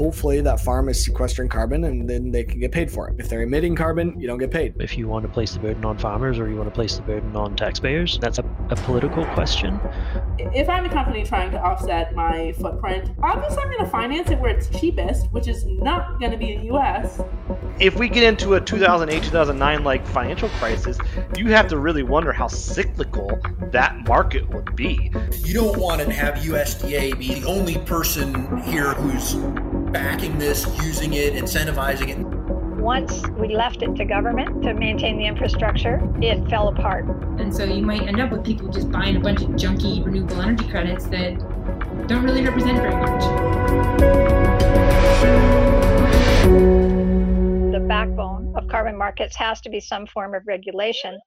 hopefully that farm is sequestering carbon and then they can get paid for it. If they're emitting carbon, you don't get paid. If you want to place the burden on farmers or you want to place the burden on taxpayers, that's a, a political question. If I'm a company trying to offset my footprint, obviously I'm going to finance it where it's cheapest, which is not going to be the US. If we get into a 2008 2009 like financial crisis, you have to really wonder how cyclical that market would be. You don't want to have USDA be the only person here who's backing this, using it, incentivizing it. Once we left it to government to maintain the infrastructure, it fell apart. And so you might end up with people just buying a bunch of junky renewable energy credits that don't really represent very much. The backbone of carbon markets has to be some form of regulation.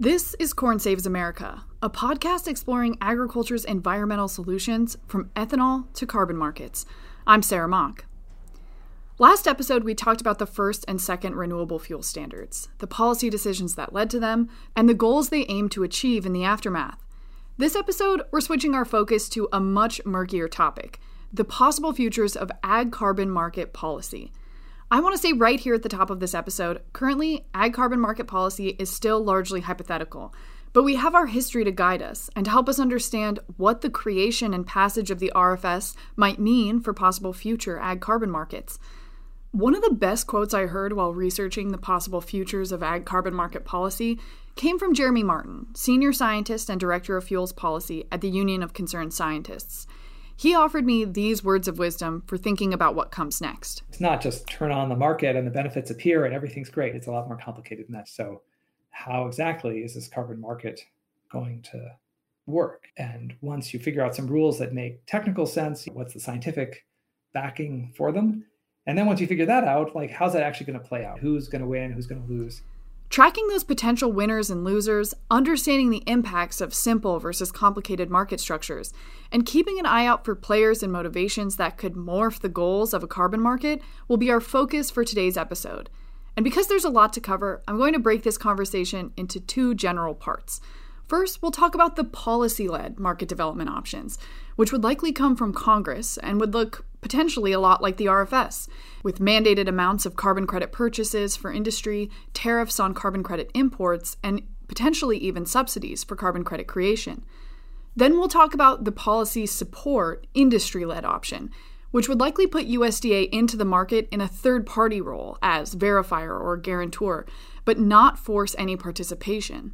This is Corn Saves America, a podcast exploring agriculture's environmental solutions from ethanol to carbon markets. I'm Sarah Mock. Last episode, we talked about the first and second renewable fuel standards, the policy decisions that led to them, and the goals they aim to achieve in the aftermath. This episode, we're switching our focus to a much murkier topic the possible futures of ag carbon market policy. I want to say right here at the top of this episode currently, ag carbon market policy is still largely hypothetical, but we have our history to guide us and to help us understand what the creation and passage of the RFS might mean for possible future ag carbon markets. One of the best quotes I heard while researching the possible futures of ag carbon market policy came from Jeremy Martin, senior scientist and director of fuels policy at the Union of Concerned Scientists. He offered me these words of wisdom for thinking about what comes next. It's not just turn on the market and the benefits appear and everything's great. It's a lot more complicated than that. So, how exactly is this carbon market going to work? And once you figure out some rules that make technical sense, what's the scientific backing for them? And then once you figure that out, like how's that actually going to play out? Who's going to win? Who's going to lose? Tracking those potential winners and losers, understanding the impacts of simple versus complicated market structures, and keeping an eye out for players and motivations that could morph the goals of a carbon market will be our focus for today's episode. And because there's a lot to cover, I'm going to break this conversation into two general parts. First, we'll talk about the policy led market development options, which would likely come from Congress and would look potentially a lot like the RFS, with mandated amounts of carbon credit purchases for industry, tariffs on carbon credit imports, and potentially even subsidies for carbon credit creation. Then we'll talk about the policy support industry led option, which would likely put USDA into the market in a third party role as verifier or guarantor, but not force any participation.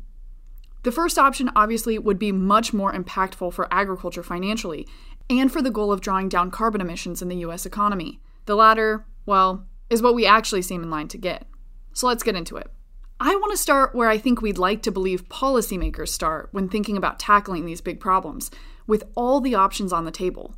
The first option obviously would be much more impactful for agriculture financially and for the goal of drawing down carbon emissions in the US economy. The latter, well, is what we actually seem in line to get. So let's get into it. I want to start where I think we'd like to believe policymakers start when thinking about tackling these big problems, with all the options on the table.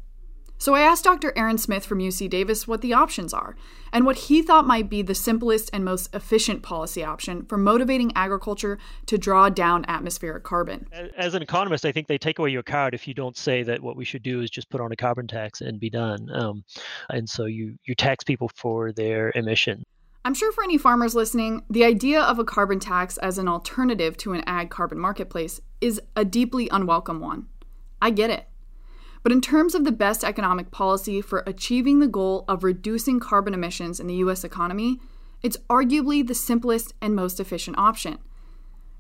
So I asked Dr. Aaron Smith from UC Davis what the options are and what he thought might be the simplest and most efficient policy option for motivating agriculture to draw down atmospheric carbon. As an economist, I think they take away your card if you don't say that what we should do is just put on a carbon tax and be done. Um, and so you, you tax people for their emission. I'm sure for any farmers listening, the idea of a carbon tax as an alternative to an ag carbon marketplace is a deeply unwelcome one. I get it. But in terms of the best economic policy for achieving the goal of reducing carbon emissions in the US economy, it's arguably the simplest and most efficient option.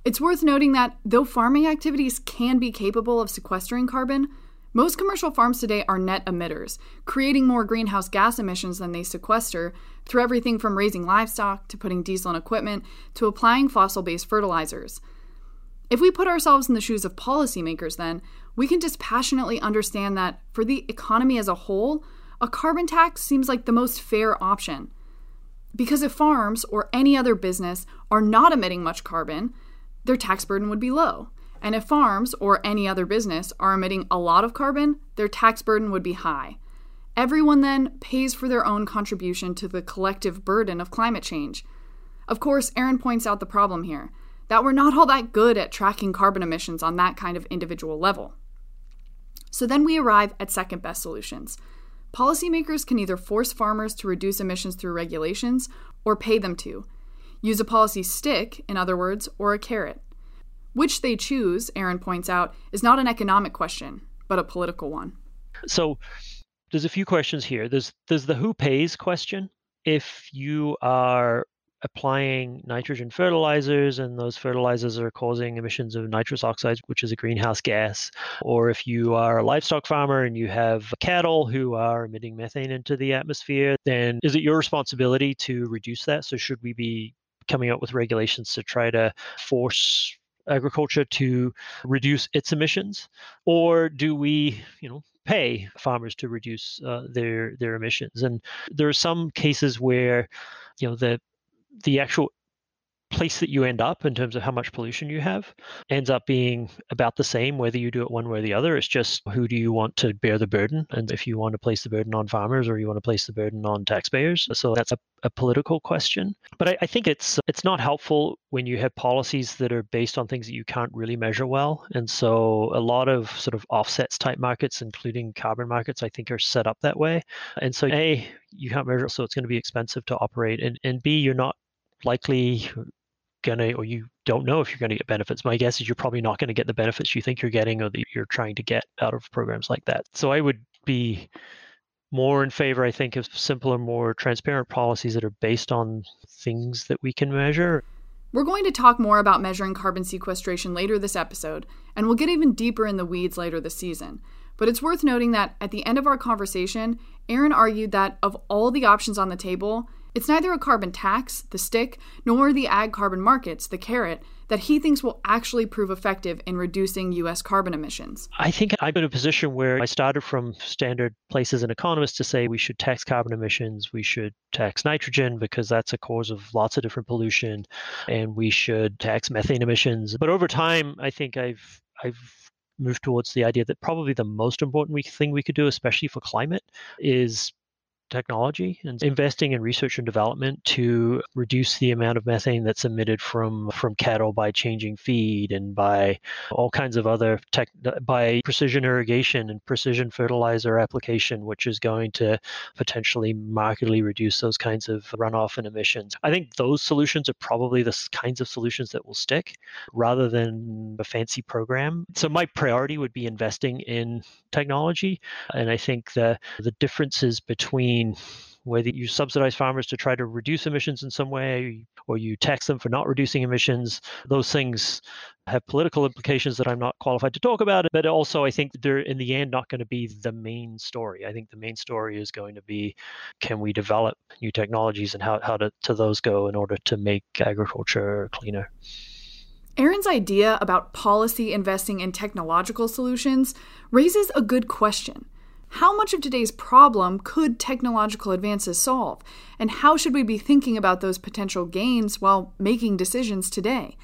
It's worth noting that though farming activities can be capable of sequestering carbon, most commercial farms today are net emitters, creating more greenhouse gas emissions than they sequester through everything from raising livestock to putting diesel in equipment to applying fossil based fertilizers. If we put ourselves in the shoes of policymakers, then, we can dispassionately understand that for the economy as a whole, a carbon tax seems like the most fair option. Because if farms or any other business are not emitting much carbon, their tax burden would be low. And if farms or any other business are emitting a lot of carbon, their tax burden would be high. Everyone then pays for their own contribution to the collective burden of climate change. Of course, Aaron points out the problem here that we're not all that good at tracking carbon emissions on that kind of individual level. So then we arrive at second best solutions. Policymakers can either force farmers to reduce emissions through regulations or pay them to. Use a policy stick, in other words, or a carrot. Which they choose, Aaron points out, is not an economic question, but a political one. So there's a few questions here. There's there's the who pays question. If you are applying nitrogen fertilizers and those fertilizers are causing emissions of nitrous oxides which is a greenhouse gas. Or if you are a livestock farmer and you have cattle who are emitting methane into the atmosphere then is it your responsibility to reduce that? So should we be coming up with regulations to try to force agriculture to reduce its emissions? Or do we you know pay farmers to reduce uh, their their emissions? And there are some cases where you know the the actual place that you end up in terms of how much pollution you have ends up being about the same whether you do it one way or the other. It's just who do you want to bear the burden? And if you want to place the burden on farmers or you want to place the burden on taxpayers so that's a, a political question. But I, I think it's it's not helpful when you have policies that are based on things that you can't really measure well. And so a lot of sort of offsets type markets including carbon markets i think are set up that way. And so a you can't measure so it's going to be expensive to operate. And, and b you're not likely gonna or you don't know if you're going to get benefits. My guess is you're probably not going to get the benefits you think you're getting or that you're trying to get out of programs like that. So i would be more in favor i think of simpler more transparent policies that are based on things that we can measure. We're going to talk more about measuring carbon sequestration later this episode and we'll get even deeper in the weeds later this season. But it's worth noting that at the end of our conversation aaron argued that of all the options on the table it's neither a carbon tax, the stick, nor the ag carbon markets, the carrot, that he thinks will actually prove effective in reducing U.S. carbon emissions. I think I'm in a position where I started from standard places in economists to say we should tax carbon emissions, we should tax nitrogen because that's a cause of lots of different pollution, and we should tax methane emissions. But over time, I think I've I've moved towards the idea that probably the most important thing we could do, especially for climate, is technology and investing in research and development to reduce the amount of methane that's emitted from from cattle by changing feed and by all kinds of other tech uh, by precision irrigation and precision fertilizer application which is going to potentially markedly reduce those kinds of runoff and emissions. I think those solutions are probably the kinds of solutions that will stick rather than a fancy program. So my priority would be investing in technology and i think the the differences between whether you subsidize farmers to try to reduce emissions in some way or you tax them for not reducing emissions those things have political implications that i'm not qualified to talk about but also i think they're in the end not going to be the main story i think the main story is going to be can we develop new technologies and how, how to those go in order to make agriculture cleaner Aaron's idea about policy investing in technological solutions raises a good question. How much of today's problem could technological advances solve? And how should we be thinking about those potential gains while making decisions today?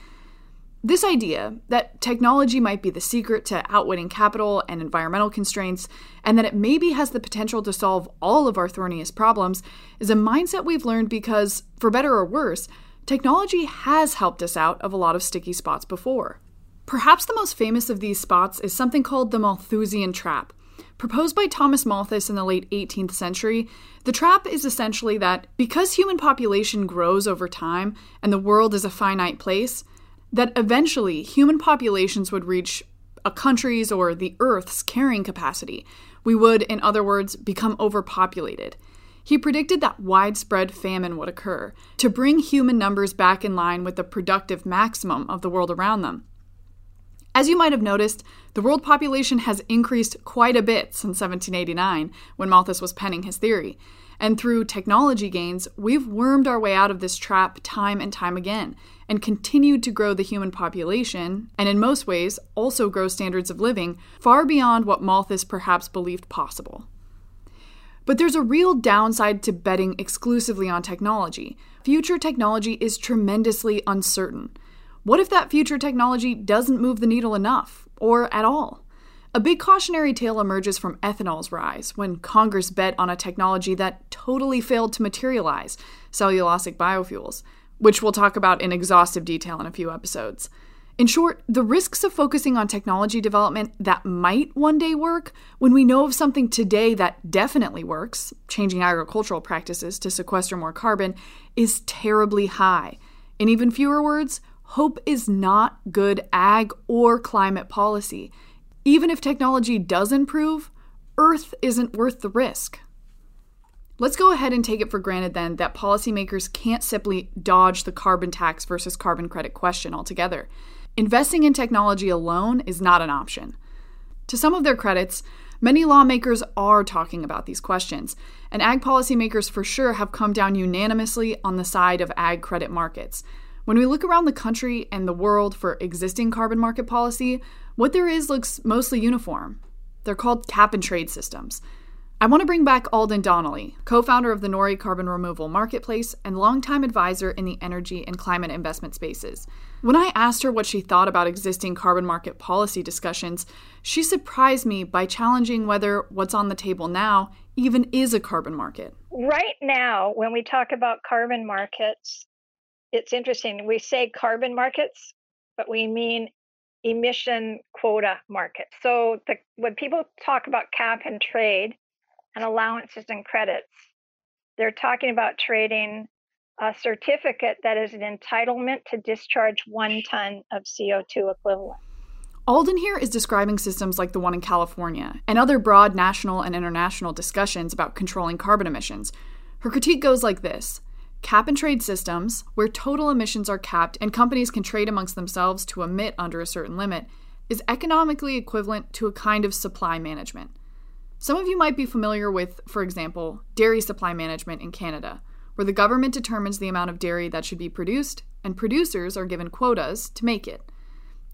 This idea that technology might be the secret to outwitting capital and environmental constraints, and that it maybe has the potential to solve all of our thorniest problems, is a mindset we've learned because, for better or worse, technology has helped us out of a lot of sticky spots before. Perhaps the most famous of these spots is something called the Malthusian trap. Proposed by Thomas Malthus in the late 18th century, the trap is essentially that because human population grows over time and the world is a finite place, that eventually human populations would reach a country's or the Earth's carrying capacity. We would, in other words, become overpopulated. He predicted that widespread famine would occur to bring human numbers back in line with the productive maximum of the world around them. As you might have noticed, the world population has increased quite a bit since 1789, when Malthus was penning his theory. And through technology gains, we've wormed our way out of this trap time and time again, and continued to grow the human population, and in most ways, also grow standards of living far beyond what Malthus perhaps believed possible. But there's a real downside to betting exclusively on technology. Future technology is tremendously uncertain. What if that future technology doesn't move the needle enough, or at all? A big cautionary tale emerges from ethanol's rise when Congress bet on a technology that totally failed to materialize cellulosic biofuels, which we'll talk about in exhaustive detail in a few episodes. In short, the risks of focusing on technology development that might one day work when we know of something today that definitely works, changing agricultural practices to sequester more carbon, is terribly high. In even fewer words, hope is not good ag or climate policy. Even if technology does improve, Earth isn't worth the risk. Let's go ahead and take it for granted then that policymakers can't simply dodge the carbon tax versus carbon credit question altogether. Investing in technology alone is not an option. To some of their credits, many lawmakers are talking about these questions, and ag policymakers for sure have come down unanimously on the side of ag credit markets. When we look around the country and the world for existing carbon market policy, what there is looks mostly uniform. They're called cap and trade systems. I want to bring back Alden Donnelly, co founder of the Nori Carbon Removal Marketplace and longtime advisor in the energy and climate investment spaces. When I asked her what she thought about existing carbon market policy discussions, she surprised me by challenging whether what's on the table now even is a carbon market. Right now, when we talk about carbon markets, it's interesting. We say carbon markets, but we mean emission quota markets. So the, when people talk about cap and trade, and allowances and credits. They're talking about trading a certificate that is an entitlement to discharge one ton of CO2 equivalent. Alden here is describing systems like the one in California and other broad national and international discussions about controlling carbon emissions. Her critique goes like this Cap and trade systems, where total emissions are capped and companies can trade amongst themselves to emit under a certain limit, is economically equivalent to a kind of supply management. Some of you might be familiar with, for example, dairy supply management in Canada, where the government determines the amount of dairy that should be produced, and producers are given quotas to make it.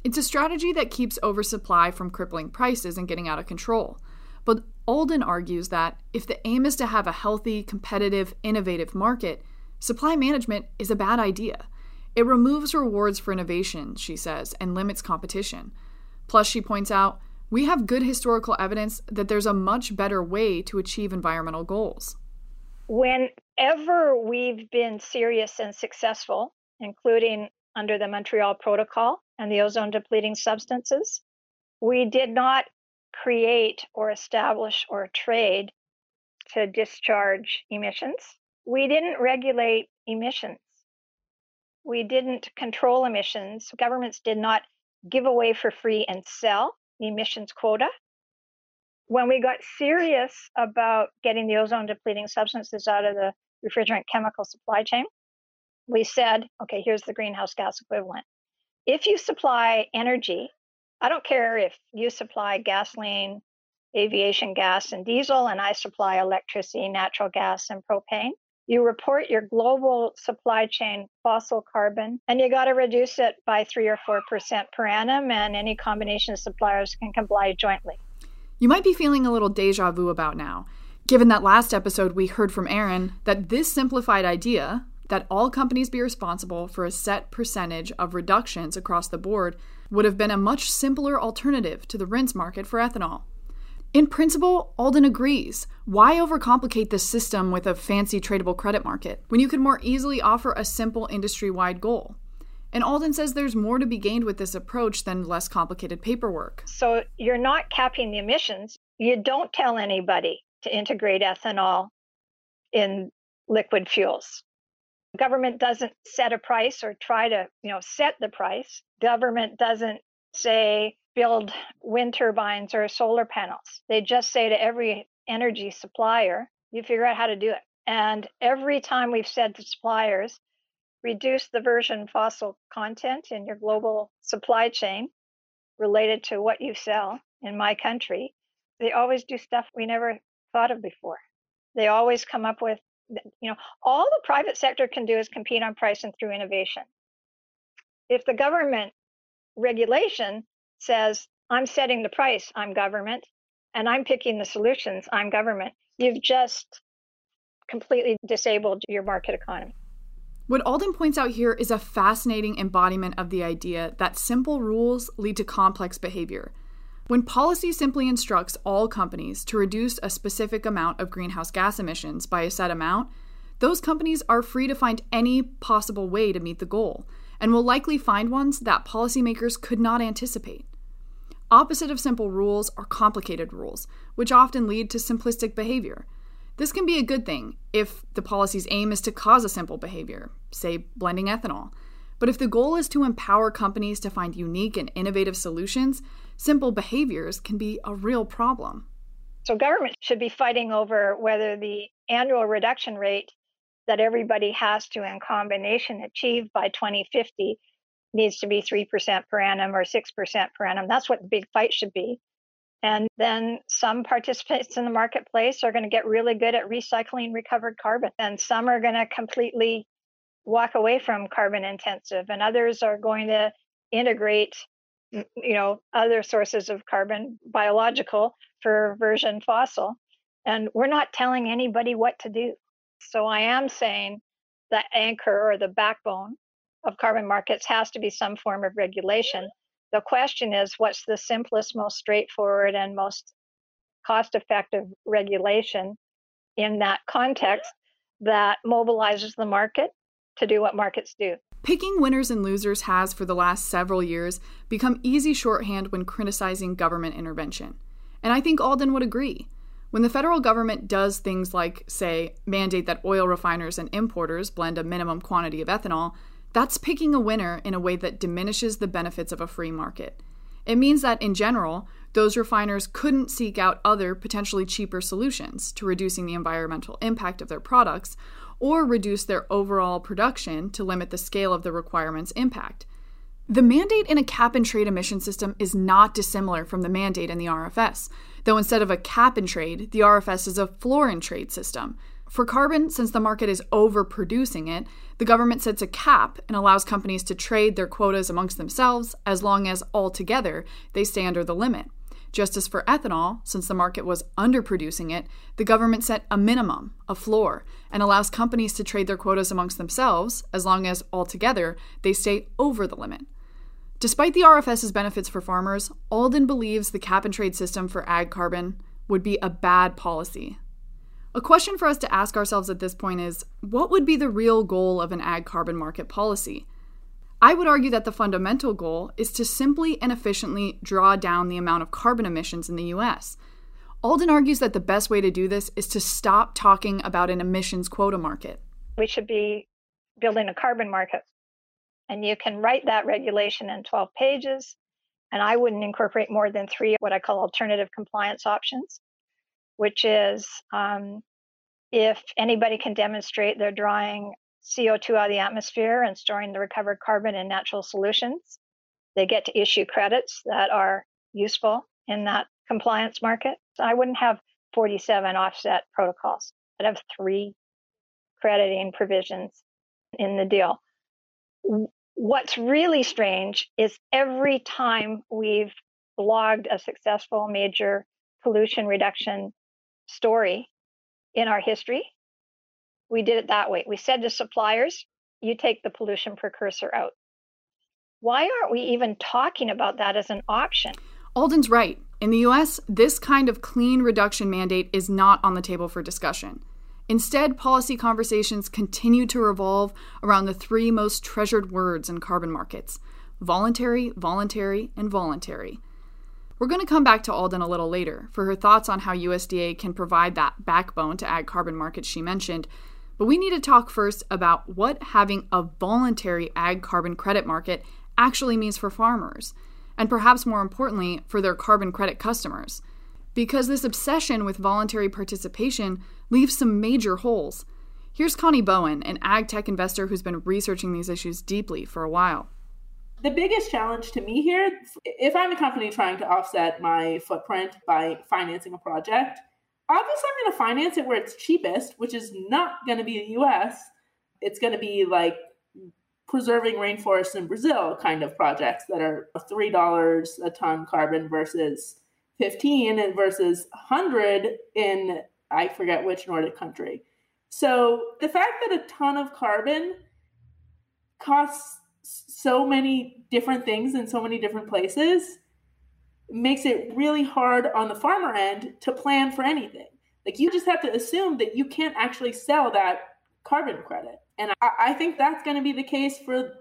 It's a strategy that keeps oversupply from crippling prices and getting out of control. But Alden argues that if the aim is to have a healthy, competitive, innovative market, supply management is a bad idea. It removes rewards for innovation, she says, and limits competition. Plus, she points out, we have good historical evidence that there's a much better way to achieve environmental goals. Whenever we've been serious and successful, including under the Montreal Protocol and the ozone depleting substances, we did not create or establish or trade to discharge emissions. We didn't regulate emissions. We didn't control emissions. Governments did not give away for free and sell emissions quota. When we got serious about getting the ozone depleting substances out of the refrigerant chemical supply chain, we said, okay, here's the greenhouse gas equivalent. If you supply energy, I don't care if you supply gasoline, aviation gas, and diesel, and I supply electricity, natural gas, and propane. You report your global supply chain fossil carbon, and you got to reduce it by 3 or 4% per annum, and any combination of suppliers can comply jointly. You might be feeling a little deja vu about now, given that last episode we heard from Aaron that this simplified idea that all companies be responsible for a set percentage of reductions across the board would have been a much simpler alternative to the RINs market for ethanol. In principle, Alden agrees. Why overcomplicate the system with a fancy tradable credit market when you could more easily offer a simple industry wide goal? And Alden says there's more to be gained with this approach than less complicated paperwork. So you're not capping the emissions. You don't tell anybody to integrate ethanol in liquid fuels. Government doesn't set a price or try to, you know, set the price. Government doesn't say build wind turbines or solar panels. They just say to every energy supplier, you figure out how to do it. And every time we've said to suppliers, reduce the virgin fossil content in your global supply chain related to what you sell in my country, they always do stuff we never thought of before. They always come up with, you know, all the private sector can do is compete on price and through innovation. If the government regulation says, I'm setting the price, I'm government, and I'm picking the solutions, I'm government, you've just completely disabled your market economy. What Alden points out here is a fascinating embodiment of the idea that simple rules lead to complex behavior. When policy simply instructs all companies to reduce a specific amount of greenhouse gas emissions by a set amount, those companies are free to find any possible way to meet the goal, and will likely find ones that policymakers could not anticipate. Opposite of simple rules are complicated rules, which often lead to simplistic behavior. This can be a good thing if the policy's aim is to cause a simple behavior, say blending ethanol. But if the goal is to empower companies to find unique and innovative solutions, simple behaviors can be a real problem. So government should be fighting over whether the annual reduction rate that everybody has to in combination achieve by 2050 needs to be 3% per annum or 6% per annum. That's what the big fight should be. And then some participants in the marketplace are going to get really good at recycling recovered carbon, and some are going to completely walk away from carbon intensive, and others are going to integrate mm, you know other sources of carbon biological for version fossil and we're not telling anybody what to do so i am saying the anchor or the backbone of carbon markets has to be some form of regulation the question is what's the simplest most straightforward and most cost effective regulation in that context that mobilizes the market to do what markets do Picking winners and losers has, for the last several years, become easy shorthand when criticizing government intervention. And I think Alden would agree. When the federal government does things like, say, mandate that oil refiners and importers blend a minimum quantity of ethanol, that's picking a winner in a way that diminishes the benefits of a free market. It means that, in general, those refiners couldn't seek out other potentially cheaper solutions to reducing the environmental impact of their products or reduce their overall production to limit the scale of the requirement's impact. The mandate in a cap and trade emission system is not dissimilar from the mandate in the RFS, though instead of a cap and trade, the RFS is a floor and trade system. For carbon, since the market is overproducing it, the government sets a cap and allows companies to trade their quotas amongst themselves as long as altogether they stay under the limit. Just as for ethanol, since the market was underproducing it, the government set a minimum, a floor, and allows companies to trade their quotas amongst themselves as long as altogether they stay over the limit. Despite the RFS's benefits for farmers, Alden believes the cap and trade system for ag carbon would be a bad policy. A question for us to ask ourselves at this point is what would be the real goal of an ag carbon market policy? I would argue that the fundamental goal is to simply and efficiently draw down the amount of carbon emissions in the US. Alden argues that the best way to do this is to stop talking about an emissions quota market. We should be building a carbon market. And you can write that regulation in 12 pages. And I wouldn't incorporate more than three what I call alternative compliance options, which is um, if anybody can demonstrate they're drawing CO2 out of the atmosphere and storing the recovered carbon in natural solutions. They get to issue credits that are useful in that compliance market. So I wouldn't have 47 offset protocols. I'd have three crediting provisions in the deal. What's really strange is every time we've blogged a successful major pollution reduction story in our history, we did it that way. We said to suppliers, you take the pollution precursor out. Why aren't we even talking about that as an option? Alden's right. In the US, this kind of clean reduction mandate is not on the table for discussion. Instead, policy conversations continue to revolve around the three most treasured words in carbon markets voluntary, voluntary, and voluntary. We're going to come back to Alden a little later for her thoughts on how USDA can provide that backbone to ag carbon markets she mentioned, but we need to talk first about what having a voluntary ag carbon credit market actually means for farmers, and perhaps more importantly, for their carbon credit customers. Because this obsession with voluntary participation leaves some major holes. Here's Connie Bowen, an ag tech investor who's been researching these issues deeply for a while. The biggest challenge to me here, if I'm a company trying to offset my footprint by financing a project, obviously I'm going to finance it where it's cheapest, which is not going to be the US. It's going to be like preserving rainforests in Brazil kind of projects that are $3 a ton carbon versus 15 and versus 100 in I forget which Nordic country. So the fact that a ton of carbon costs so many different things in so many different places makes it really hard on the farmer end to plan for anything. Like you just have to assume that you can't actually sell that carbon credit. And I, I think that's going to be the case for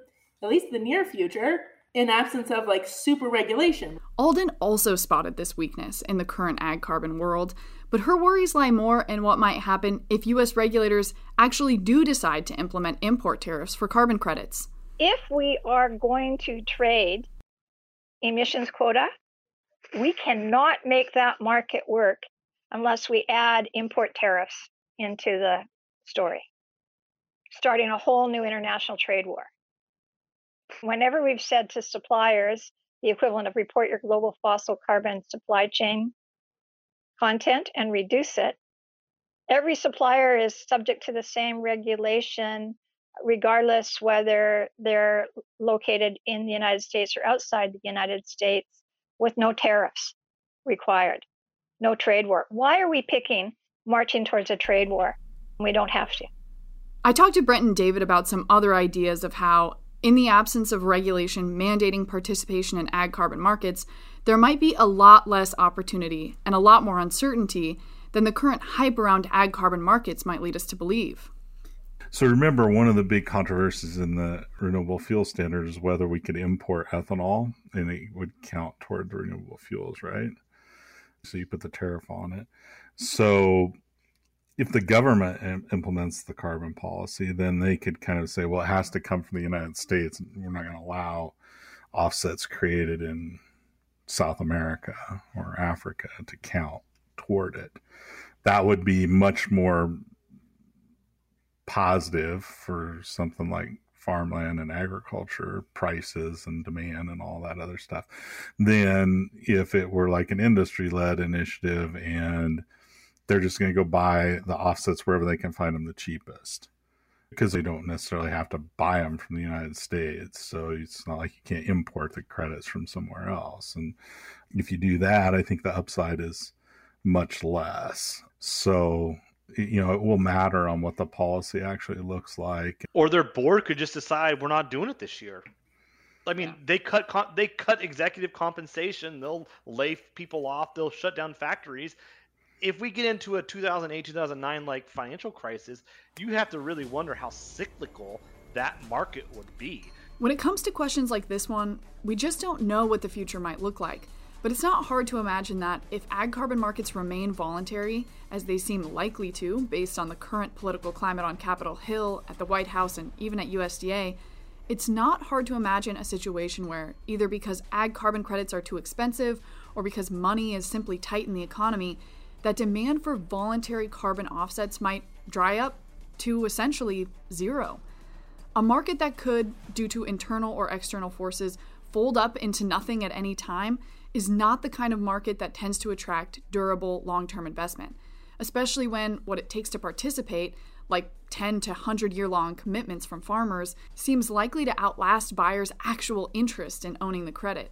at least the near future in absence of like super regulation. Alden also spotted this weakness in the current ag carbon world, but her worries lie more in what might happen if US regulators actually do decide to implement import tariffs for carbon credits. If we are going to trade emissions quota we cannot make that market work unless we add import tariffs into the story, starting a whole new international trade war. Whenever we've said to suppliers the equivalent of report your global fossil carbon supply chain content and reduce it, every supplier is subject to the same regulation regardless whether they're located in the United States or outside the United States, with no tariffs required, no trade war. Why are we picking marching towards a trade war? We don't have to. I talked to Brent and David about some other ideas of how, in the absence of regulation mandating participation in ag carbon markets, there might be a lot less opportunity and a lot more uncertainty than the current hype around ag carbon markets might lead us to believe. So remember, one of the big controversies in the renewable fuel standard is whether we could import ethanol and it would count toward the renewable fuels, right? So you put the tariff on it. So if the government implements the carbon policy, then they could kind of say, well, it has to come from the United States. We're not going to allow offsets created in South America or Africa to count toward it. That would be much more positive for something like farmland and agriculture prices and demand and all that other stuff than if it were like an industry led initiative and they're just going to go buy the offsets wherever they can find them the cheapest because they don't necessarily have to buy them from the United States. So it's not like you can't import the credits from somewhere else. And if you do that, I think the upside is much less. So you know it will matter on what the policy actually looks like. Or their board could just decide we're not doing it this year. I mean yeah. they cut they cut executive compensation. They'll lay people off. They'll shut down factories. If we get into a 2008 2009 like financial crisis you have to really wonder how cyclical that market would be. When it comes to questions like this one we just don't know what the future might look like but it's not hard to imagine that if ag carbon markets remain voluntary, as they seem likely to, based on the current political climate on Capitol Hill, at the White House, and even at USDA, it's not hard to imagine a situation where, either because ag carbon credits are too expensive or because money is simply tight in the economy, that demand for voluntary carbon offsets might dry up to essentially zero. A market that could, due to internal or external forces, fold up into nothing at any time is not the kind of market that tends to attract durable long term investment, especially when what it takes to participate, like 10 to 100 year long commitments from farmers, seems likely to outlast buyers' actual interest in owning the credit.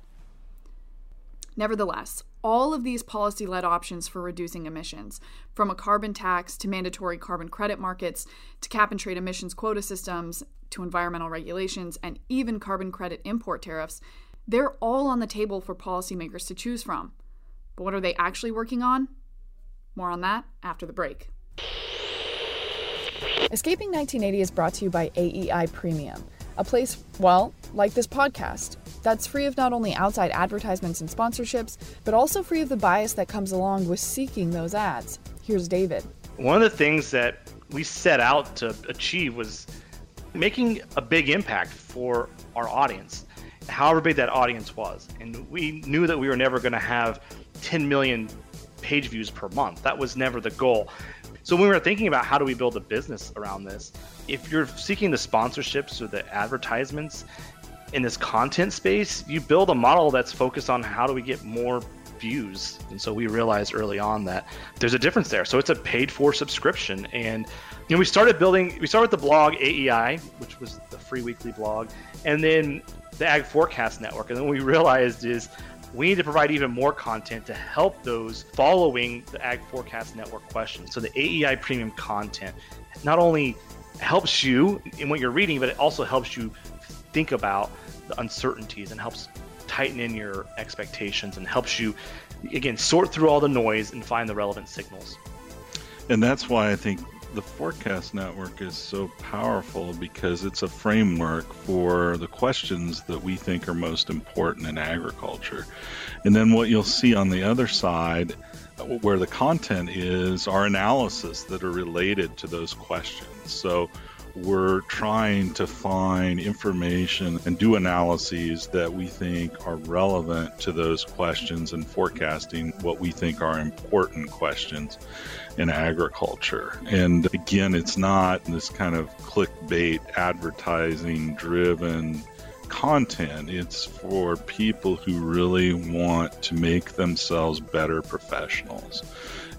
Nevertheless, all of these policy led options for reducing emissions, from a carbon tax to mandatory carbon credit markets to cap and trade emissions quota systems to environmental regulations and even carbon credit import tariffs, they're all on the table for policymakers to choose from. But what are they actually working on? More on that after the break. Escaping 1980 is brought to you by AEI Premium, a place, well, like this podcast, that's free of not only outside advertisements and sponsorships, but also free of the bias that comes along with seeking those ads. Here's David. One of the things that we set out to achieve was making a big impact for our audience however big that audience was. And we knew that we were never going to have 10 million page views per month. That was never the goal. So when we were thinking about how do we build a business around this, if you're seeking the sponsorships or the advertisements in this content space, you build a model that's focused on how do we get more views. And so we realized early on that there's a difference there. So it's a paid for subscription. And you know, we started building we started with the blog AEI, which was the free weekly blog, and then the Ag Forecast Network. And then what we realized is we need to provide even more content to help those following the Ag Forecast Network questions. So the AEI premium content not only helps you in what you're reading, but it also helps you think about the uncertainties and helps tighten in your expectations and helps you again sort through all the noise and find the relevant signals. And that's why I think the forecast network is so powerful because it's a framework for the questions that we think are most important in agriculture. And then what you'll see on the other side, where the content is, are analysis that are related to those questions. So we're trying to find information and do analyses that we think are relevant to those questions and forecasting what we think are important questions in agriculture. And again, it's not this kind of clickbait advertising driven content. It's for people who really want to make themselves better professionals.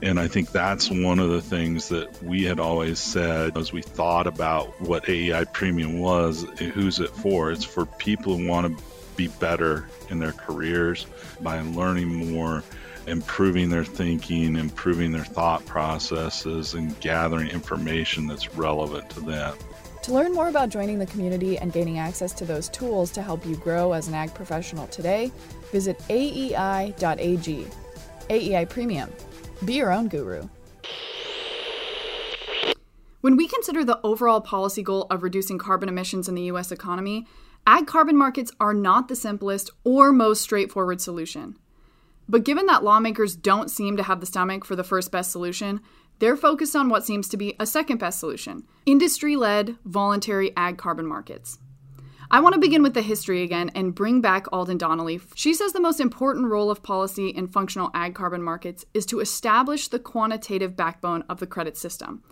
And I think that's one of the things that we had always said as we thought about what AEI Premium was who's it for? It's for people who want to be better in their careers by learning more, improving their thinking, improving their thought processes, and gathering information that's relevant to them. To learn more about joining the community and gaining access to those tools to help you grow as an ag professional today, visit aei.ag. AEI Premium be your own guru. When we consider the overall policy goal of reducing carbon emissions in the US economy, ag carbon markets are not the simplest or most straightforward solution. But given that lawmakers don't seem to have the stomach for the first best solution, they're focused on what seems to be a second best solution industry led voluntary ag carbon markets. I want to begin with the history again and bring back Alden Donnelly. She says the most important role of policy in functional ag carbon markets is to establish the quantitative backbone of the credit system.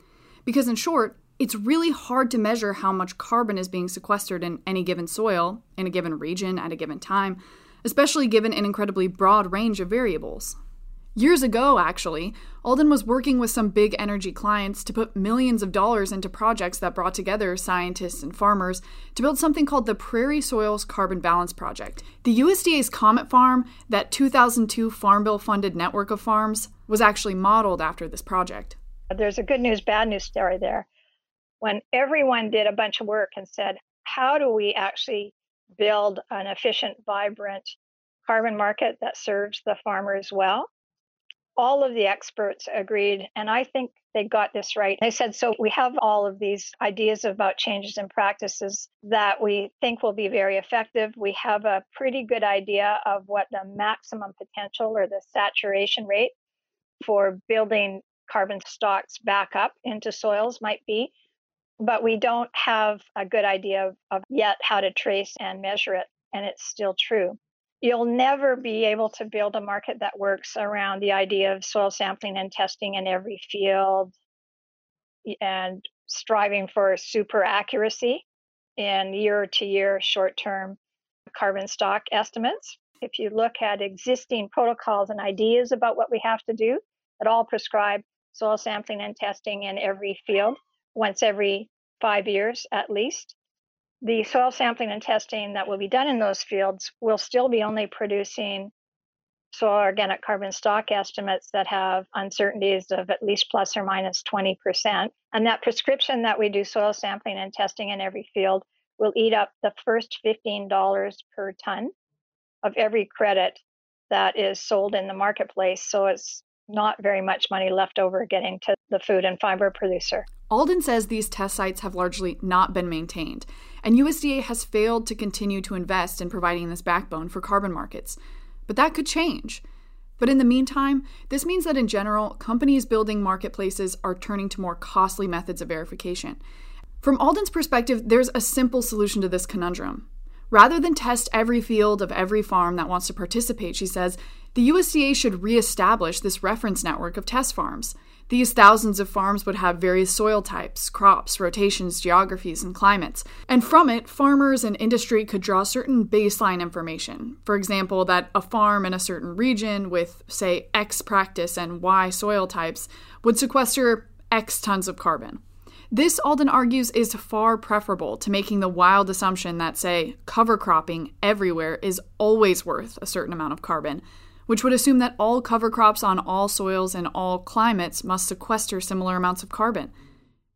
Because, in short, it's really hard to measure how much carbon is being sequestered in any given soil, in a given region, at a given time, especially given an incredibly broad range of variables. Years ago, actually, Alden was working with some big energy clients to put millions of dollars into projects that brought together scientists and farmers to build something called the Prairie Soils Carbon Balance Project. The USDA's Comet Farm, that 2002 Farm Bill funded network of farms, was actually modeled after this project. There's a good news, bad news story there. When everyone did a bunch of work and said, how do we actually build an efficient, vibrant carbon market that serves the farmers well? all of the experts agreed, and I think they got this right. They said, so we have all of these ideas about changes in practices that we think will be very effective. We have a pretty good idea of what the maximum potential or the saturation rate for building carbon stocks back up into soils might be. But we don't have a good idea of, yet how to trace and measure it. And it's still true you'll never be able to build a market that works around the idea of soil sampling and testing in every field and striving for super accuracy in year to year short term carbon stock estimates. If you look at existing protocols and ideas about what we have to do, that all prescribe soil sampling and testing in every field once every five years at least the soil sampling and testing that will be done in those fields will still be only producing soil organic carbon stock estimates that have uncertainties of at least plus or minus 20%. And that prescription that we do soil sampling and testing in every field will eat up the first $15 per ton of every credit that is sold in the marketplace. So it's not very much money left over getting to the food and fiber producer. Alden says these test sites have largely not been maintained, and USDA has failed to continue to invest in providing this backbone for carbon markets. But that could change. But in the meantime, this means that in general, companies building marketplaces are turning to more costly methods of verification. From Alden's perspective, there's a simple solution to this conundrum. Rather than test every field of every farm that wants to participate, she says, the USDA should reestablish this reference network of test farms. These thousands of farms would have various soil types, crops, rotations, geographies, and climates. And from it, farmers and industry could draw certain baseline information. For example, that a farm in a certain region with, say, X practice and Y soil types would sequester X tons of carbon. This, Alden argues, is far preferable to making the wild assumption that, say, cover cropping everywhere is always worth a certain amount of carbon which would assume that all cover crops on all soils and all climates must sequester similar amounts of carbon.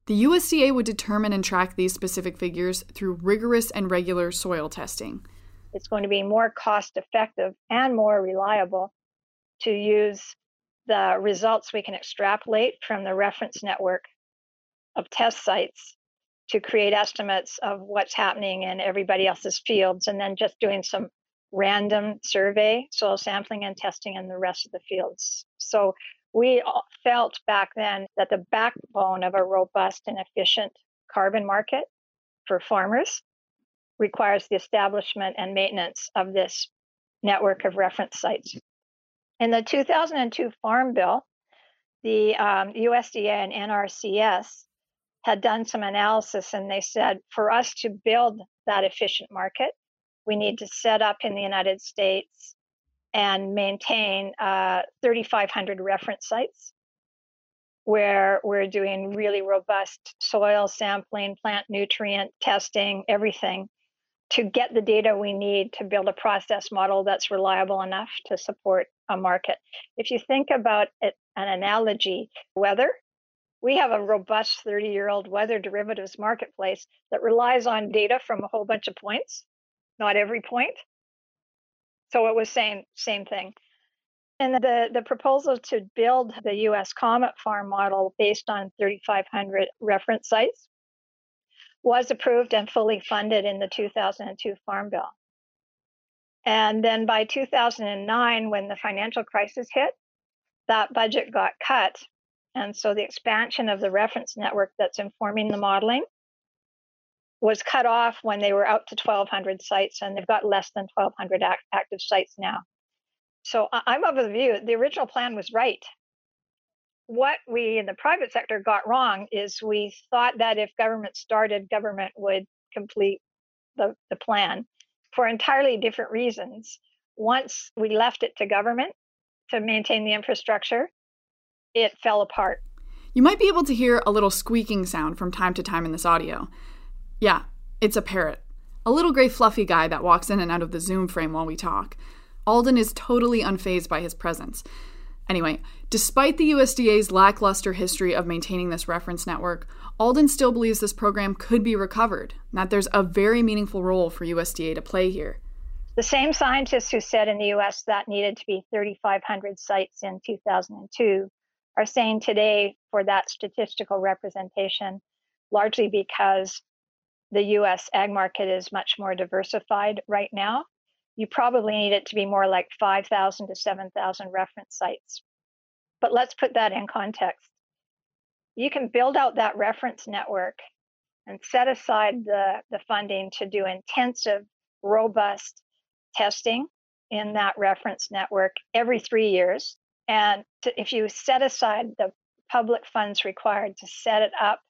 The USDA would determine and track these specific figures through rigorous and regular soil testing. It's going to be more cost effective and more reliable to use the results we can extrapolate from the reference network of test sites to create estimates of what's happening in everybody else's fields and then just doing some random survey, soil sampling and testing in the rest of the fields. So we felt back then that the backbone of a robust and efficient carbon market for farmers requires the establishment and maintenance of this network of reference sites. In the 2002 Farm Bill, the um, USDA and NRCS had done some analysis and they said for us to build that efficient market, we need to set up in the United States and maintain uh, 3,500 reference sites where we're doing really robust soil sampling, plant nutrient testing, everything to get the data we need to build a process model that's reliable enough to support a market. If you think about it, an analogy, weather, we have a robust 30 year old weather derivatives marketplace that relies on data from a whole bunch of points, not every point. So it was saying same thing. And the, the proposal to build the US Comet Farm model based on 3,500 reference sites was approved and fully funded in the 2002 Farm Bill. And then by 2009, when the financial crisis hit, that budget got cut. And so the expansion of the reference network that's informing the modeling was cut off when they were out to 1,200 sites, and they've got less than 1,200 act- active sites now. So I'm of the view the original plan was right what we in the private sector got wrong is we thought that if government started, government would complete the, the plan for entirely different reasons. Once we left it to government to maintain the infrastructure, it fell apart. You might be able to hear a little squeaking sound from time to time in this audio. Yeah, it's a parrot. A little gray fluffy guy that walks in and out of the Zoom frame while we talk. Alden is totally unfazed by his presence. Anyway, despite the USDA's lackluster history of maintaining this reference network, Alden still believes this program could be recovered, and that there's a very meaningful role for USDA to play here. The same scientists who said in the US that needed to be 3,500 sites in 2002 are saying today for that statistical representation, largely because the US ag market is much more diversified right now you probably need it to be more like 5,000 to 7,000 reference sites. But let's put that in context. You can build out that reference network and set aside the, the funding to do intensive, robust testing in that reference network every three years. And to, if you set aside the public funds required to set it up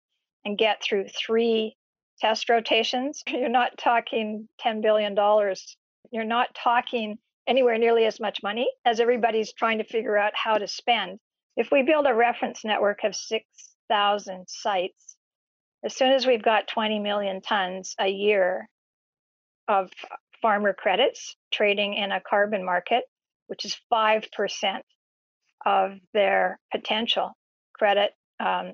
and get through three test rotations, you're not talking $10 billion you're not talking anywhere nearly as much money as everybody's trying to figure out how to spend. If we build a reference network of 6,000 sites, as soon as we've got 20 million tons a year of farmer credits trading in a carbon market, which is 5% of their potential credit um,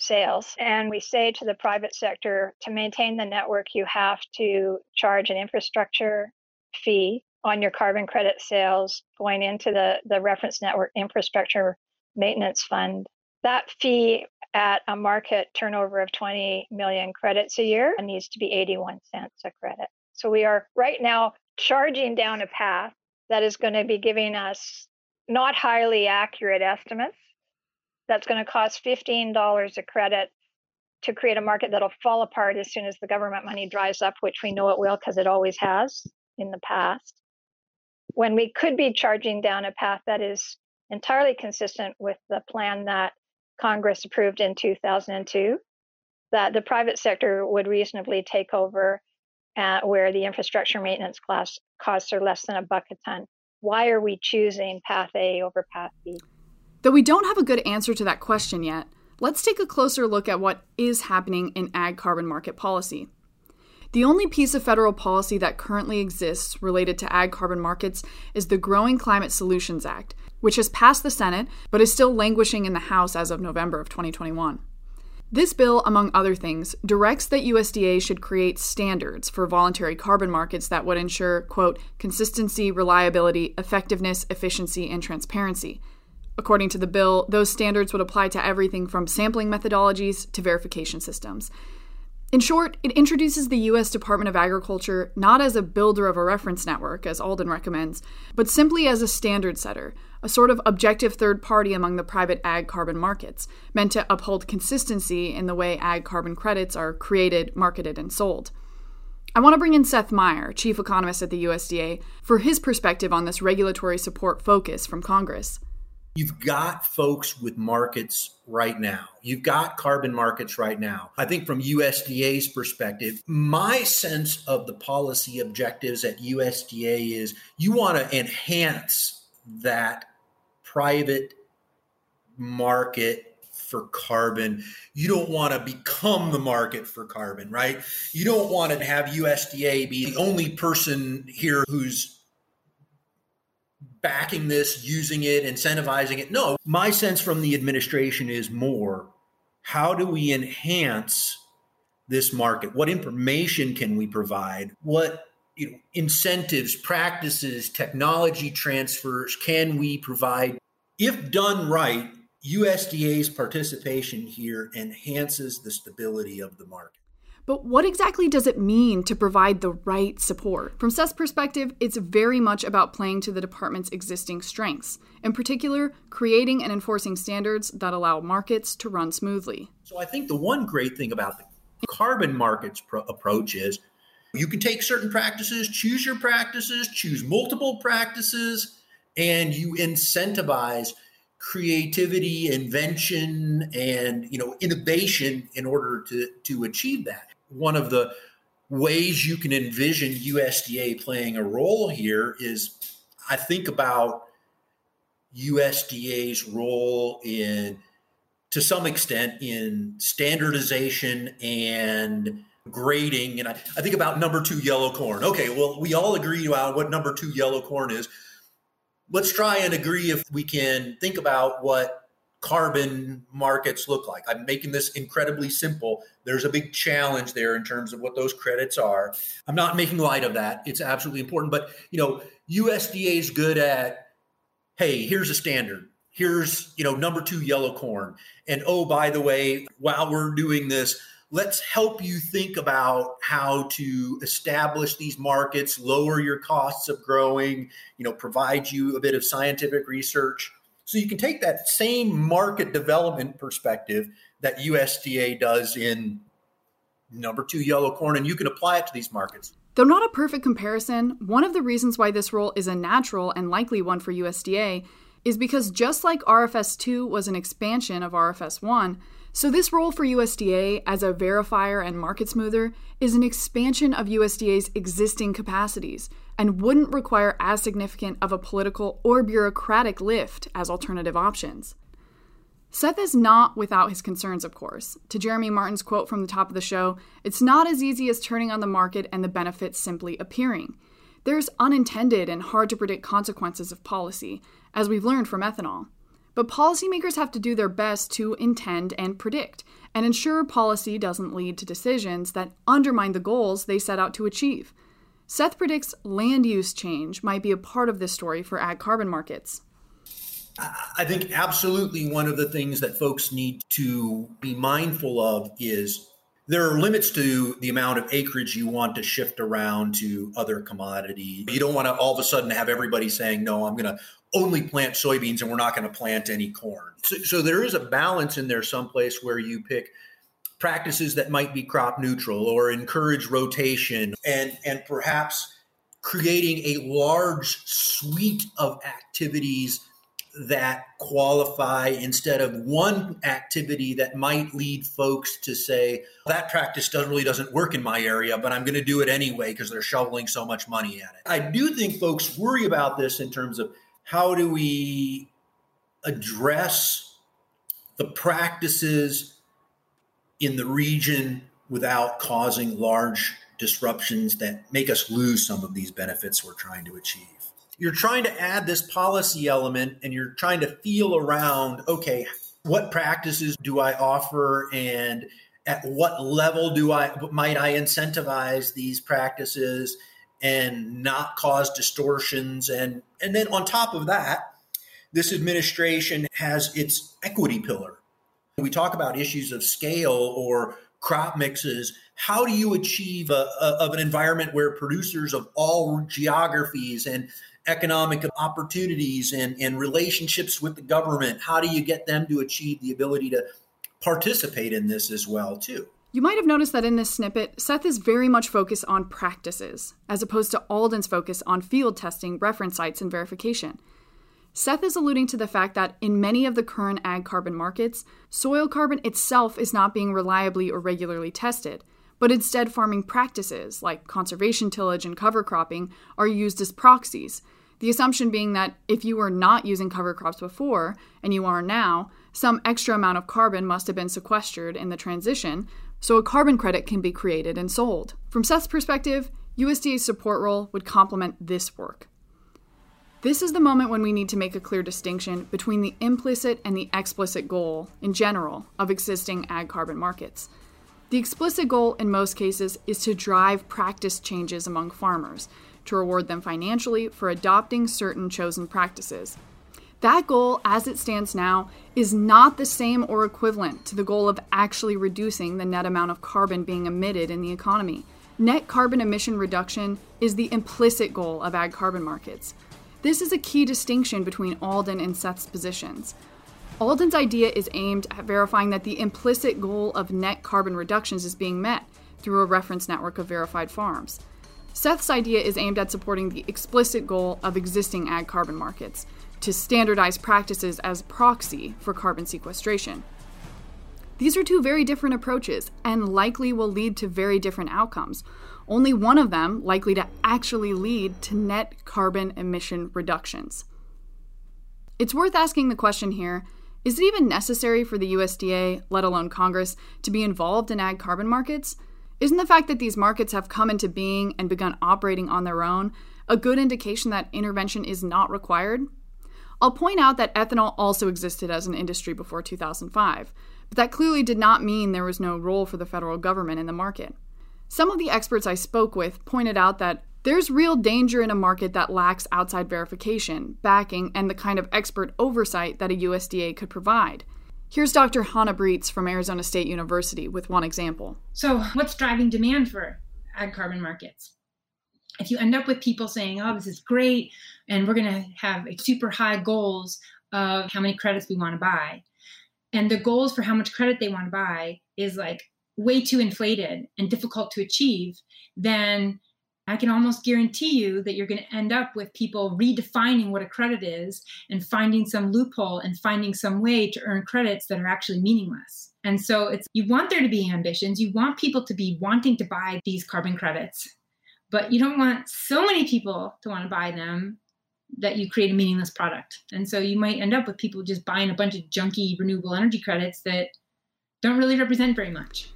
sales. And we say to the private sector to maintain the network, you have to charge an infrastructure fee on your carbon credit sales going into the, the reference network infrastructure maintenance fund. That fee at a market turnover of 20 million credits a year needs to be 81 cents a credit. So we are right now charging down a path that is going to be giving us not highly accurate estimates. That's going to cost $15 a credit to create a market that'll fall apart as soon as the government money dries up, which we know it will because it always has in the past, when we could be charging down a path that is entirely consistent with the plan that Congress approved in 2002, that the private sector would reasonably take over where the infrastructure maintenance class costs are less than a buck a ton. Why are we choosing path A over path B? Though we don't have a good answer to that question yet, let's take a closer look at what is happening in ag carbon market policy. The only piece of federal policy that currently exists related to ag carbon markets is the Growing Climate Solutions Act, which has passed the Senate but is still languishing in the House as of November of 2021. This bill, among other things, directs that USDA should create standards for voluntary carbon markets that would ensure, quote, consistency, reliability, effectiveness, efficiency, and transparency. According to the bill, those standards would apply to everything from sampling methodologies to verification systems. In short, it introduces the U.S. Department of Agriculture not as a builder of a reference network, as Alden recommends, but simply as a standard setter, a sort of objective third party among the private ag carbon markets, meant to uphold consistency in the way ag carbon credits are created, marketed, and sold. I want to bring in Seth Meyer, chief economist at the USDA, for his perspective on this regulatory support focus from Congress. You've got folks with markets right now. You've got carbon markets right now. I think from USDA's perspective, my sense of the policy objectives at USDA is you want to enhance that private market for carbon. You don't want to become the market for carbon, right? You don't want to have USDA be the only person here who's backing this, using it, incentivizing it. No, my sense from the administration is more how do we enhance this market? What information can we provide? What you know, incentives, practices, technology transfers can we provide? If done right, USDA's participation here enhances the stability of the market. But what exactly does it mean to provide the right support? From Seth's perspective, it's very much about playing to the department's existing strengths, in particular, creating and enforcing standards that allow markets to run smoothly. So I think the one great thing about the carbon markets pro- approach is you can take certain practices, choose your practices, choose multiple practices, and you incentivize creativity, invention, and you know innovation in order to to achieve that one of the ways you can envision USDA playing a role here is I think about USDA's role in to some extent in standardization and grading. And I, I think about number two yellow corn. Okay well we all agree on what number two yellow corn is. Let's try and agree if we can think about what carbon markets look like. I'm making this incredibly simple. There's a big challenge there in terms of what those credits are. I'm not making light of that. It's absolutely important, but you know, USDA is good at hey, here's a standard. Here's, you know, number 2 yellow corn. And oh, by the way, while we're doing this, let's help you think about how to establish these markets, lower your costs of growing, you know, provide you a bit of scientific research so you can take that same market development perspective that USDA does in number two yellow corn, and you can apply it to these markets. Though not a perfect comparison, one of the reasons why this role is a natural and likely one for USDA is because just like RFS 2 was an expansion of RFS 1, so this role for USDA as a verifier and market smoother is an expansion of USDA's existing capacities and wouldn't require as significant of a political or bureaucratic lift as alternative options. Seth is not without his concerns, of course. To Jeremy Martin's quote from the top of the show, it's not as easy as turning on the market and the benefits simply appearing. There's unintended and hard to predict consequences of policy, as we've learned from ethanol. But policymakers have to do their best to intend and predict, and ensure policy doesn't lead to decisions that undermine the goals they set out to achieve. Seth predicts land use change might be a part of this story for ag carbon markets. I think absolutely one of the things that folks need to be mindful of is there are limits to the amount of acreage you want to shift around to other commodity. You don't want to all of a sudden have everybody saying, no, I'm going to only plant soybeans and we're not going to plant any corn. So, so there is a balance in there someplace where you pick practices that might be crop neutral or encourage rotation and and perhaps creating a large suite of activities that qualify instead of one activity that might lead folks to say that practice does, really doesn't work in my area but i'm going to do it anyway because they're shoveling so much money at it. I do think folks worry about this in terms of how do we address the practices in the region without causing large disruptions that make us lose some of these benefits we're trying to achieve. You're trying to add this policy element and you're trying to feel around okay, what practices do I offer and at what level do I might I incentivize these practices and not cause distortions and and then on top of that this administration has its equity pillar we talk about issues of scale or crop mixes, how do you achieve a, a, of an environment where producers of all geographies and economic opportunities and, and relationships with the government, how do you get them to achieve the ability to participate in this as well too? You might have noticed that in this snippet, Seth is very much focused on practices, as opposed to Alden's focus on field testing, reference sites, and verification. Seth is alluding to the fact that in many of the current ag carbon markets, soil carbon itself is not being reliably or regularly tested, but instead farming practices like conservation tillage and cover cropping are used as proxies. The assumption being that if you were not using cover crops before and you are now, some extra amount of carbon must have been sequestered in the transition, so a carbon credit can be created and sold. From Seth's perspective, USDA's support role would complement this work. This is the moment when we need to make a clear distinction between the implicit and the explicit goal, in general, of existing ag carbon markets. The explicit goal, in most cases, is to drive practice changes among farmers, to reward them financially for adopting certain chosen practices. That goal, as it stands now, is not the same or equivalent to the goal of actually reducing the net amount of carbon being emitted in the economy. Net carbon emission reduction is the implicit goal of ag carbon markets. This is a key distinction between Alden and Seth's positions. Alden's idea is aimed at verifying that the implicit goal of net carbon reductions is being met through a reference network of verified farms. Seth's idea is aimed at supporting the explicit goal of existing ag carbon markets to standardize practices as proxy for carbon sequestration. These are two very different approaches and likely will lead to very different outcomes, only one of them likely to actually lead to net carbon emission reductions. It's worth asking the question here is it even necessary for the USDA, let alone Congress, to be involved in ag carbon markets? Isn't the fact that these markets have come into being and begun operating on their own a good indication that intervention is not required? I'll point out that ethanol also existed as an industry before 2005, but that clearly did not mean there was no role for the federal government in the market. Some of the experts I spoke with pointed out that there's real danger in a market that lacks outside verification, backing, and the kind of expert oversight that a USDA could provide. Here's Dr. Hannah Breetz from Arizona State University with one example. So, what's driving demand for ag carbon markets? If you end up with people saying, oh, this is great, and we're going to have super high goals of how many credits we want to buy, and the goals for how much credit they want to buy is like way too inflated and difficult to achieve, then I can almost guarantee you that you're going to end up with people redefining what a credit is and finding some loophole and finding some way to earn credits that are actually meaningless. And so it's you want there to be ambitions, you want people to be wanting to buy these carbon credits, but you don't want so many people to want to buy them that you create a meaningless product. And so you might end up with people just buying a bunch of junky renewable energy credits that don't really represent very much.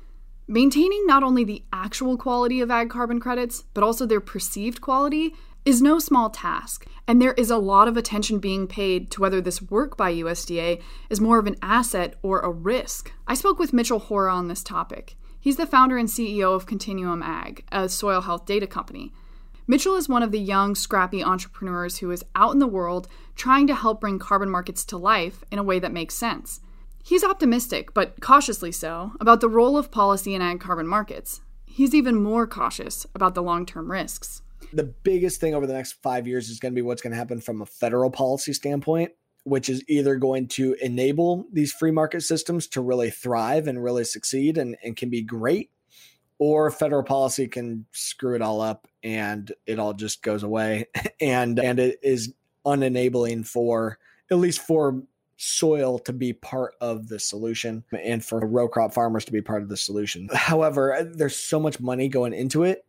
Maintaining not only the actual quality of ag carbon credits, but also their perceived quality is no small task, and there is a lot of attention being paid to whether this work by USDA is more of an asset or a risk. I spoke with Mitchell Hora on this topic. He's the founder and CEO of Continuum Ag, a soil health data company. Mitchell is one of the young, scrappy entrepreneurs who is out in the world trying to help bring carbon markets to life in a way that makes sense. He's optimistic, but cautiously so, about the role of policy in ag carbon markets. He's even more cautious about the long term risks. The biggest thing over the next five years is going to be what's going to happen from a federal policy standpoint, which is either going to enable these free market systems to really thrive and really succeed and, and can be great, or federal policy can screw it all up and it all just goes away and and it is unenabling for at least for soil to be part of the solution and for row crop farmers to be part of the solution. However, there's so much money going into it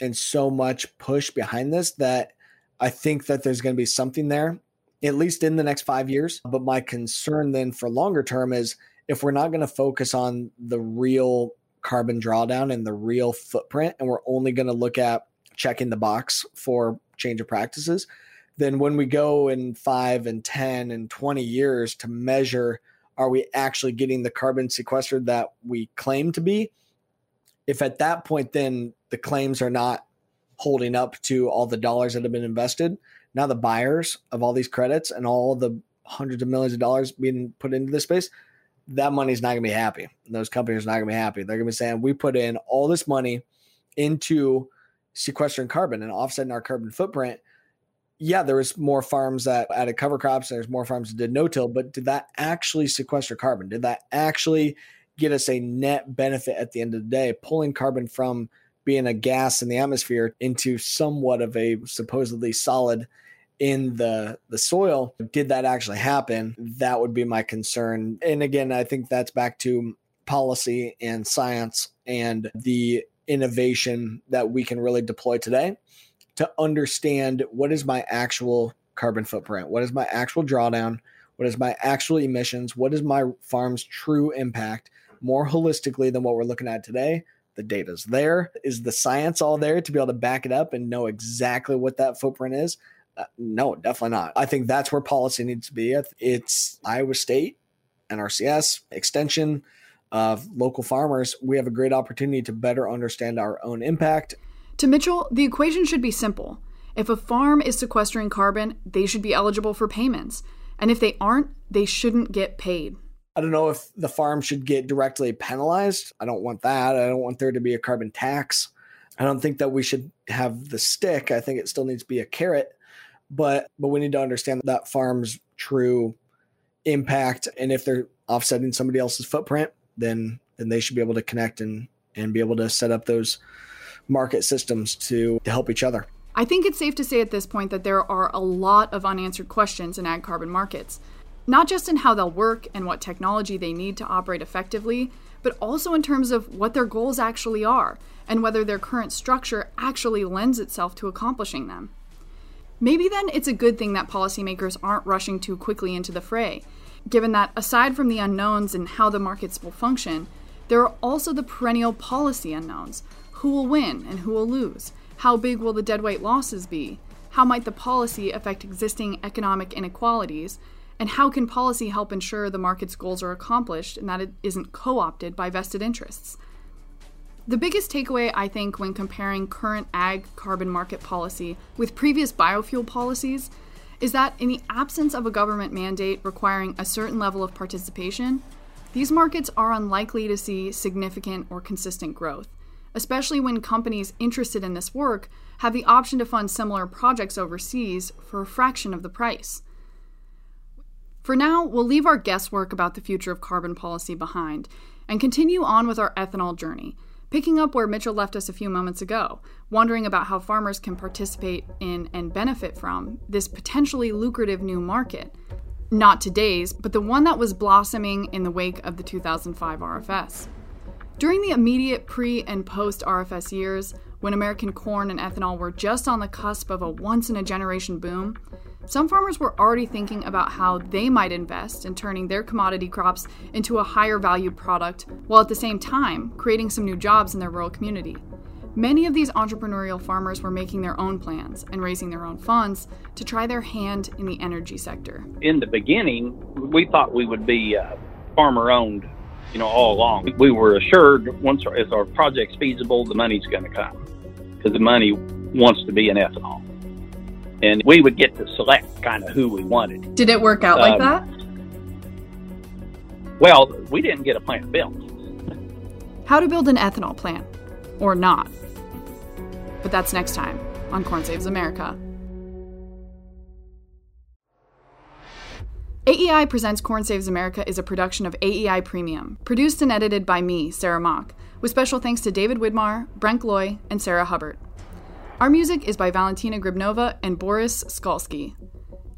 and so much push behind this that I think that there's going to be something there, at least in the next five years. But my concern then for longer term is if we're not going to focus on the real carbon drawdown and the real footprint, and we're only going to look at checking the box for change of practices, then when we go in five and 10 and 20 years to measure are we actually getting the carbon sequestered that we claim to be? If at that point, then the claims are not holding up to all the dollars that have been invested, now the buyers of all these credits and all the hundreds of millions of dollars being put into this space, that money's not going to be happy. Those companies are not going to be happy. They're going to be saying, we put in all this money into sequestering carbon and offsetting our carbon footprint. Yeah, there was more farms that added cover crops. There's more farms that did no-till, but did that actually sequester carbon? Did that actually get us a net benefit at the end of the day, pulling carbon from being a gas in the atmosphere into somewhat of a supposedly solid in the the soil did that actually happen that would be my concern and again i think that's back to policy and science and the innovation that we can really deploy today to understand what is my actual carbon footprint what is my actual drawdown what is my actual emissions what is my farm's true impact more holistically than what we're looking at today the data's there is the science all there to be able to back it up and know exactly what that footprint is uh, no, definitely not. I think that's where policy needs to be. It's Iowa State, NRCS, extension of local farmers. We have a great opportunity to better understand our own impact. To Mitchell, the equation should be simple. If a farm is sequestering carbon, they should be eligible for payments. And if they aren't, they shouldn't get paid. I don't know if the farm should get directly penalized. I don't want that. I don't want there to be a carbon tax. I don't think that we should have the stick. I think it still needs to be a carrot but but we need to understand that farm's true impact and if they're offsetting somebody else's footprint then then they should be able to connect and and be able to set up those market systems to to help each other I think it's safe to say at this point that there are a lot of unanswered questions in ag carbon markets, not just in how they'll work and what technology they need to operate effectively, but also in terms of what their goals actually are and whether their current structure actually lends itself to accomplishing them. Maybe then it's a good thing that policymakers aren't rushing too quickly into the fray, given that aside from the unknowns and how the markets will function, there are also the perennial policy unknowns. Who will win and who will lose? How big will the deadweight losses be? How might the policy affect existing economic inequalities? And how can policy help ensure the market's goals are accomplished and that it isn't co opted by vested interests? The biggest takeaway, I think, when comparing current ag carbon market policy with previous biofuel policies is that in the absence of a government mandate requiring a certain level of participation, these markets are unlikely to see significant or consistent growth, especially when companies interested in this work have the option to fund similar projects overseas for a fraction of the price. For now, we'll leave our guesswork about the future of carbon policy behind and continue on with our ethanol journey Picking up where Mitchell left us a few moments ago, wondering about how farmers can participate in and benefit from this potentially lucrative new market. Not today's, but the one that was blossoming in the wake of the 2005 RFS. During the immediate pre and post RFS years, when American corn and ethanol were just on the cusp of a once in a generation boom, some farmers were already thinking about how they might invest in turning their commodity crops into a higher valued product, while at the same time creating some new jobs in their rural community. Many of these entrepreneurial farmers were making their own plans and raising their own funds to try their hand in the energy sector. In the beginning, we thought we would be uh, farmer owned, you know, all along. We were assured once our, if our project's feasible, the money's going to come because the money wants to be in ethanol and we would get to select kind of who we wanted. Did it work out um, like that? Well, we didn't get a plant built. How to build an ethanol plant, or not. But that's next time on Corn Saves America. AEI Presents Corn Saves America is a production of AEI Premium, produced and edited by me, Sarah Mock, with special thanks to David Widmar, Brent Gloy, and Sarah Hubbard. Our music is by Valentina Gribnova and Boris Skalski.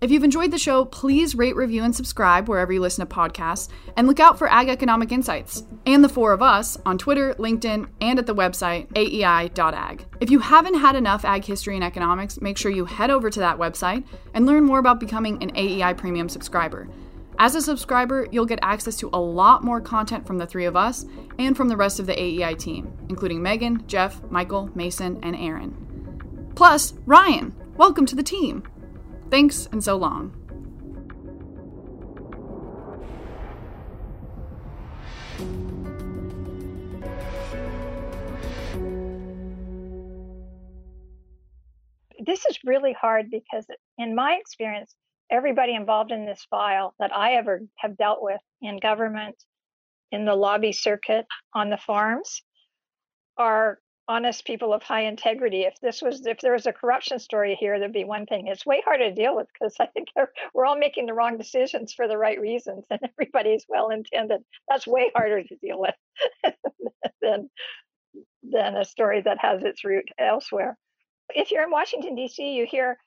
If you've enjoyed the show, please rate, review, and subscribe wherever you listen to podcasts, and look out for Ag Economic Insights and the four of us on Twitter, LinkedIn, and at the website aei.ag. If you haven't had enough ag history and economics, make sure you head over to that website and learn more about becoming an AEI Premium subscriber. As a subscriber, you'll get access to a lot more content from the three of us and from the rest of the AEI team, including Megan, Jeff, Michael, Mason, and Aaron. Plus, Ryan, welcome to the team. Thanks and so long. This is really hard because, in my experience, everybody involved in this file that I ever have dealt with in government in the lobby circuit on the farms are honest people of high integrity. If this was, if there was a corruption story here, there'd be one thing. It's way harder to deal with because I think we're all making the wrong decisions for the right reasons, and everybody's well intended. That's way harder to deal with than than a story that has its root elsewhere. If you're in Washington D.C., you hear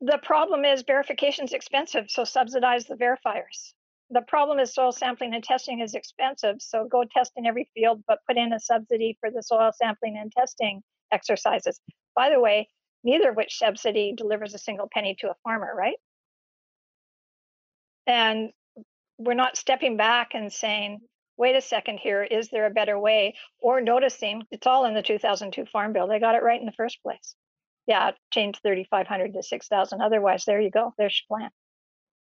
the problem is verification is expensive, so subsidize the verifiers the problem is soil sampling and testing is expensive. So go test in every field, but put in a subsidy for the soil sampling and testing exercises. By the way, neither of which subsidy delivers a single penny to a farmer, right? And we're not stepping back and saying, wait a second here, is there a better way? Or noticing it's all in the 2002 Farm Bill. They got it right in the first place. Yeah, change 3,500 to 6,000. Otherwise, there you go. There's your plan.